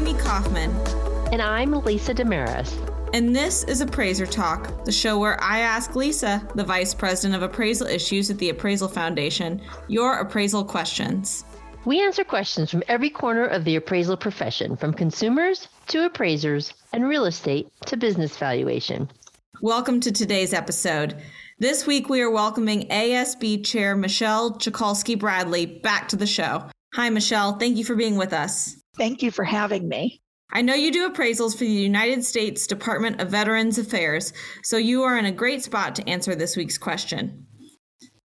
Amy Kaufman. And I'm Lisa Desmarais. And this is Appraiser Talk, the show where I ask Lisa, the Vice President of Appraisal Issues at the Appraisal Foundation, your appraisal questions. We answer questions from every corner of the appraisal profession, from consumers to appraisers and real estate to business valuation. Welcome to today's episode. This week we are welcoming ASB Chair Michelle Czekalski Bradley back to the show. Hi, Michelle. Thank you for being with us. Thank you for having me. I know you do appraisals for the United States Department of Veterans Affairs, so you are in a great spot to answer this week's question.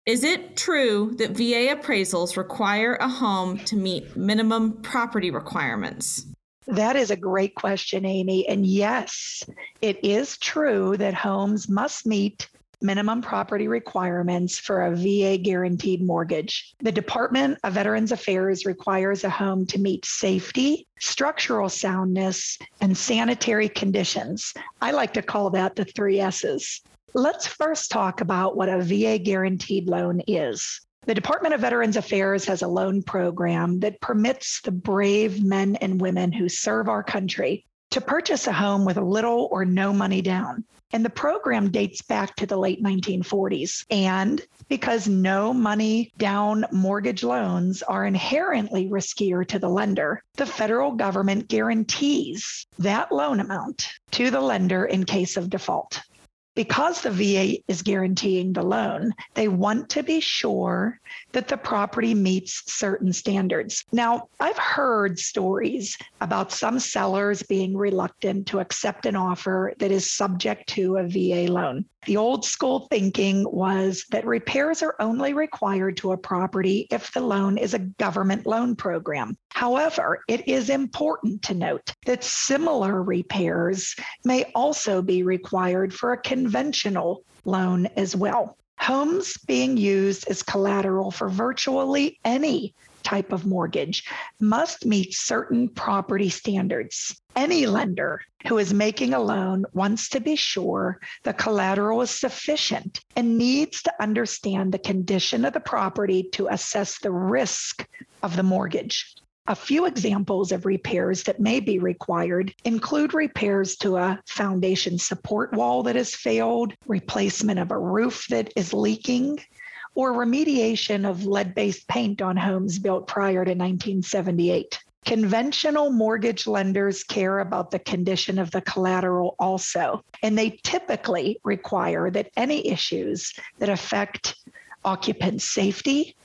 Is it true that VA appraisals require a home to meet minimum property requirements? That is a great question, Amy. And yes, it is true that homes must meet minimum property requirements for a VA guaranteed mortgage. The Department of Veterans Affairs requires a home to meet safety, structural soundness, and sanitary conditions. I like to call that the three S's. Let's first talk about what a VA guaranteed loan is. The Department of Veterans Affairs has a loan program that permits the brave men and women who serve our country to purchase a home with a little or no money down. And the program dates back to the late 1940s. And because no money down mortgage loans are inherently riskier to the lender, the federal government guarantees that loan amount to the lender in case of default because the VA is guaranteeing the loan, they want to be sure that the property meets certain standards. Now, I've heard stories about some sellers being reluctant to accept an offer that is subject to a VA loan. The old school thinking was that repairs are only required to a property if the loan is a government loan program. However, it is important to note that similar repairs may also be required for a conventional loan as well. Homes being used as collateral for virtually any type of mortgage must meet certain property standards. Any lender who is making a loan wants to be sure the collateral is sufficient and needs to understand the condition of the property to assess the risk of the mortgage. A few examples of repairs that may be required include repairs to a foundation support wall that has failed, replacement of a roof that is leaking, or remediation of lead based paint on homes built prior to 1978. Conventional mortgage lenders care about the condition of the collateral also, and they typically require that any issues that affect occupant safety,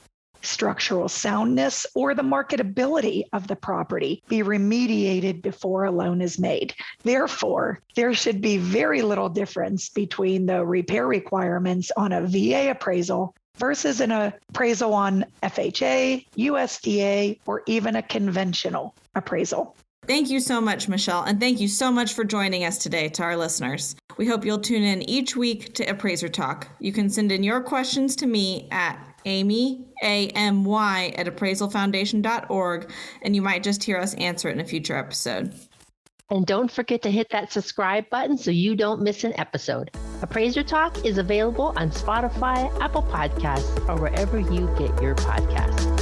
structural soundness, or the marketability of the property be remediated before a loan is made. Therefore, there should be very little difference between the repair requirements on a VA appraisal versus an appraisal on FHA, USDA, or even a conventional appraisal. Thank you so much, Michelle, and thank you so much for joining us today to our listeners. We hope you'll tune in each week to Appraiser Talk. You can send in your questions to me at Amy, A-M-Y, at appraisalfoundation.org, and you might just hear us answer it in a future episode. And don't forget to hit that subscribe button so you don't miss an episode. Appraiser Talk is available on Spotify, Apple Podcasts, or wherever you get your podcasts.